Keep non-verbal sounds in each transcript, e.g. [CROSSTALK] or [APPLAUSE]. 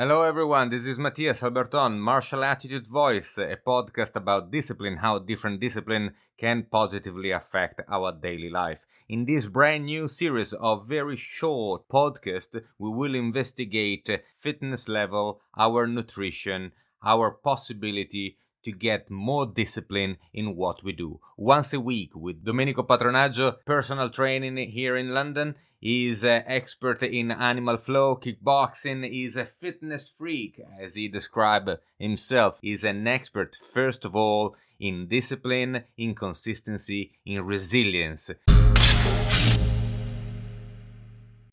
Hello, everyone. This is Matthias Alberton, Martial Attitude Voice, a podcast about discipline, how different discipline can positively affect our daily life. In this brand new series of very short podcasts, we will investigate fitness level, our nutrition, our possibility to get more discipline in what we do. Once a week with Domenico Patronaggio, personal training here in London, He's an expert in animal flow, kickboxing. He's a fitness freak, as he described himself. He's an expert, first of all, in discipline, in consistency, in resilience.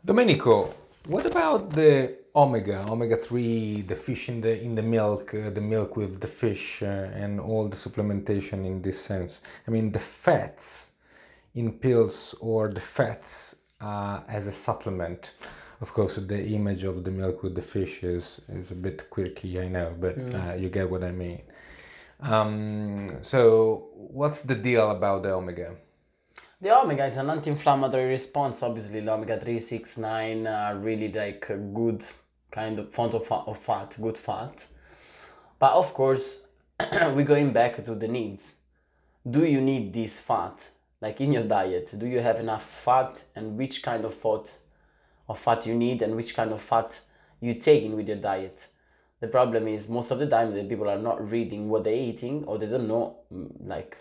Domenico, what about the omega, omega 3, the fish in the, in the milk, uh, the milk with the fish, uh, and all the supplementation in this sense? I mean, the fats in pills or the fats uh, as a supplement. Of course, the image of the milk with the fish is, is a bit quirky, I know, but mm. uh, you get what I mean. Um, so, what's the deal about the omega? The omega is an anti-inflammatory response. Obviously, the omega 3, 6, 9 are really like a good kind of font of, of fat, good fat. But of course, [CLEARS THROAT] we're going back to the needs. Do you need this fat? Like in your diet? Do you have enough fat? And which kind of fat of fat you need and which kind of fat you take in with your diet? The problem is most of the time the people are not reading what they're eating or they don't know mm, like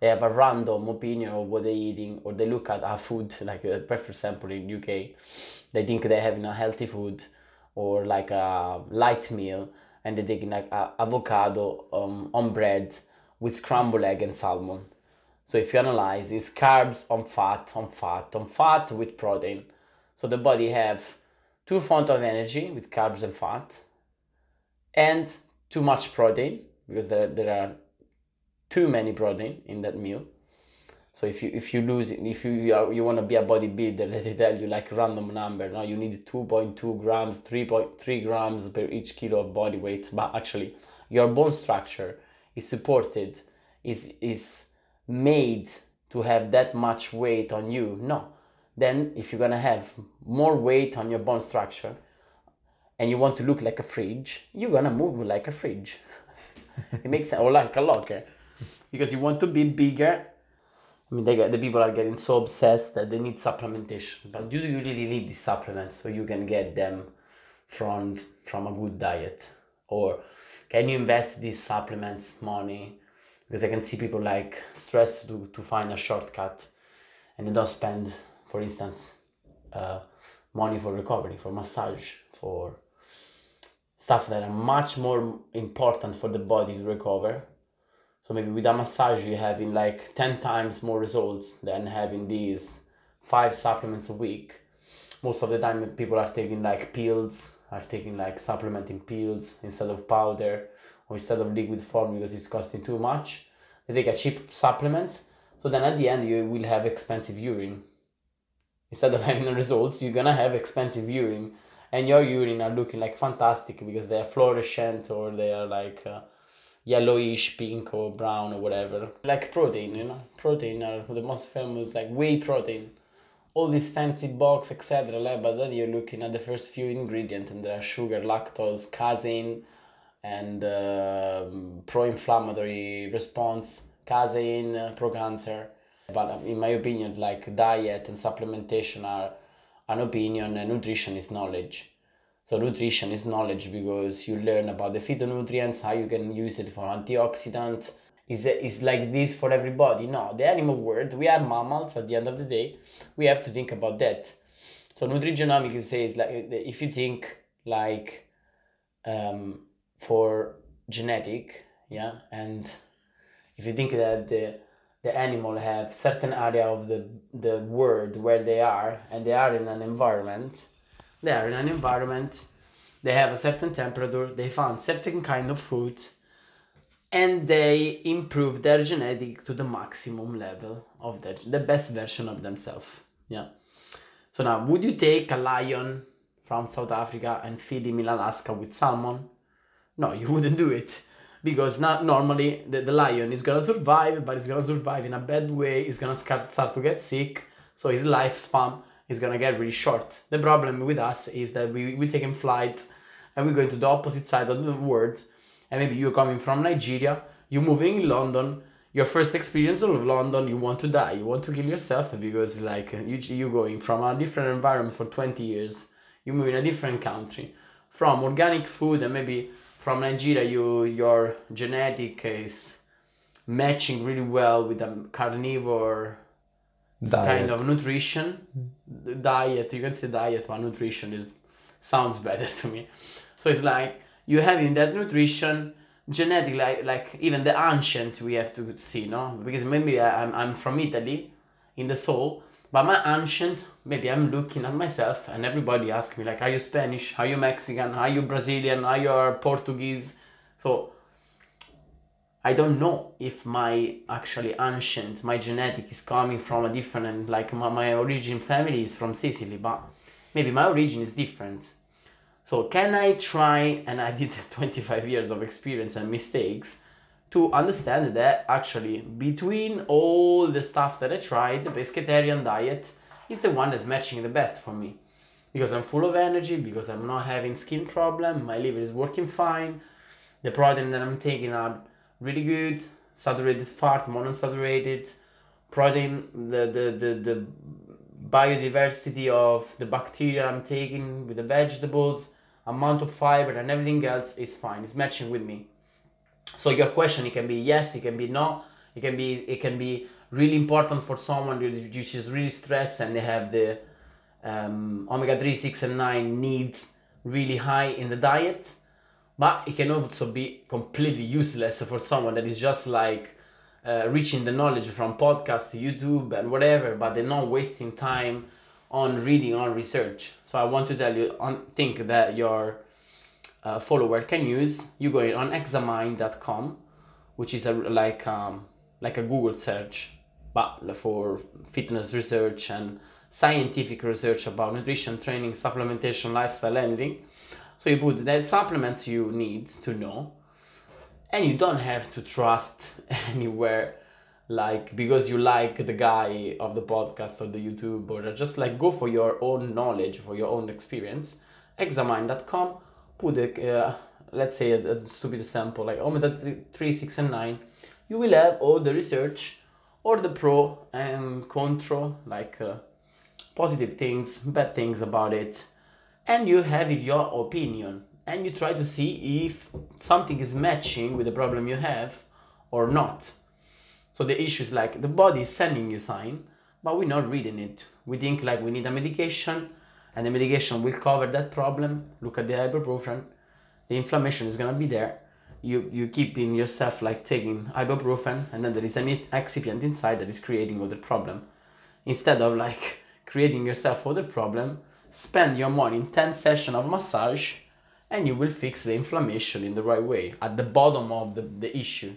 they have a random opinion of what they're eating or they look at our food [LAUGHS] like uh, for example in uk they think they're having a healthy food or like a light meal and they're taking like a avocado um, on bread with scrambled egg and salmon so if you analyze, it's carbs on fat, on fat, on fat with protein. So the body have two font of energy with carbs and fat, and too much protein because there, there are too many protein in that meal. So if you if you lose if you you, you want to be a bodybuilder, [LAUGHS] let it tell you like random number. Now you need two point two grams, three point three grams per each kilo of body weight. But actually, your bone structure is supported, is is made to have that much weight on you. No. Then, if you're gonna have more weight on your bone structure and you want to look like a fridge, you're gonna move like a fridge. [LAUGHS] it makes sense, or like a locker, because you want to be bigger. I mean, they get, the people are getting so obsessed that they need supplementation. But do you really need these supplements so you can get them from from a good diet, or can you invest these supplements money because I can see people like stressed to, to find a shortcut and they don't spend, for instance, uh, money for recovery, for massage, for stuff that are much more important for the body to recover. So maybe with a massage you're having like 10 times more results than having these five supplements a week. Most of the time people are taking like pills, are taking like supplementing pills instead of powder or instead of liquid form because it's costing too much. They take a cheap supplements. So then at the end you will have expensive urine. Instead of [LAUGHS] having results, you're gonna have expensive urine, and your urine are looking like fantastic because they are fluorescent or they are like uh, yellowish, pink or brown or whatever. Like protein, you know, protein are the most famous, like whey protein all these fancy box, etc. But then you're looking at the first few ingredients, and there are sugar, lactose, casein, and uh, pro-inflammatory response, casein, uh, pro-cancer. But um, in my opinion, like diet and supplementation are an opinion, and nutrition is knowledge. So nutrition is knowledge because you learn about the phytonutrients, how you can use it for antioxidant. Is is like this for everybody? No, the animal world. We are mammals. At the end of the day, we have to think about that. So nutrigenomics says like if you think like um, for genetic yeah and if you think that the the animal have certain area of the the world where they are and they are in an environment they are in an environment they have a certain temperature they found certain kind of food and they improve their genetic to the maximum level of their, the best version of themselves yeah. So now would you take a lion from south africa and feed him in alaska with salmon no, you wouldn't do it. Because not normally the, the lion is gonna survive, but it's gonna survive in a bad way. It's gonna start, start to get sick, so his lifespan is gonna get really short. The problem with us is that we, we take in flight and we go to the opposite side of the world, and maybe you're coming from Nigeria, you're moving in London, your first experience of London, you want to die, you want to kill yourself because like you you going from a different environment for 20 years, you move in a different country, from organic food and maybe from Nigeria, you your genetic is matching really well with a carnivore Diet. kind of nutrition. Diet you can say diet but nutrition is sounds better [LAUGHS] to me. So it's like you having that nutrition genetic like, like even the ancient we have to see no? Because maybe I, I'm, I'm from italy in the soul but my ancient? Maybe i'm looking at myself and everybody asks me like are you spanish? Are you mexican? Are you brazilian? Are you portuguese? So I don't know if my actually ancient, my genetic is coming from a different, like my, my origin family is from Sicily, but maybe my origin is different. So can I try, and I did [LAUGHS] 25 years of experience and mistakes, to understand that actually between all the stuff that I tried, the pescatarian diet is the one that's matching the best for me. Because I'm full of energy, because I'm not having skin problem, my liver is working fine, the protein that I'm taking are really good, saturated fat, monounsaturated, protein, the, the, the, the biodiversity of the bacteria I'm taking with the vegetables, amount of fiber and everything else is fine. It's matching with me. So your question, it can be yes, it can be no, it can be it can be really important for someone who is really stressed and they have the um, omega 3, 6, and 9 needs really high in the diet. But it can also be completely useless for someone that is just like uh, reaching the knowledge from podcast youtube and whatever but they're not wasting time on reading on research. So i want to tell you on think that your follower can use you go on examine.com which is a like um, like a google search but for fitness research and scientific research about nutrition training supplementation lifestyle anything so you put the supplements you need to know, and you don't have to trust [LAUGHS] anywhere like because you like the guy of the podcast or the YouTube or just like go for your own knowledge, for your own experience. Examine.com, put a, uh, let's say a, a, stupid sample like omega 3, 6, and 9. You will have all the research or the pro and contra, like uh, positive things, bad things about it and you have your opinion and you try to see if something is matching with the problem you have or not. So the issue is like the body is sending you sign, but we're not reading it. We think like we need a medication and the medication will cover that problem. Look at the ibuprofen. The inflammation is gonna be there. You you keep in yourself like taking ibuprofen and then there is an excipient inside that is creating other problem. Instead of like creating yourself other problem, spend your money in 10 session of massage and you will fix the inflammation in the right way at the bottom of the, the issue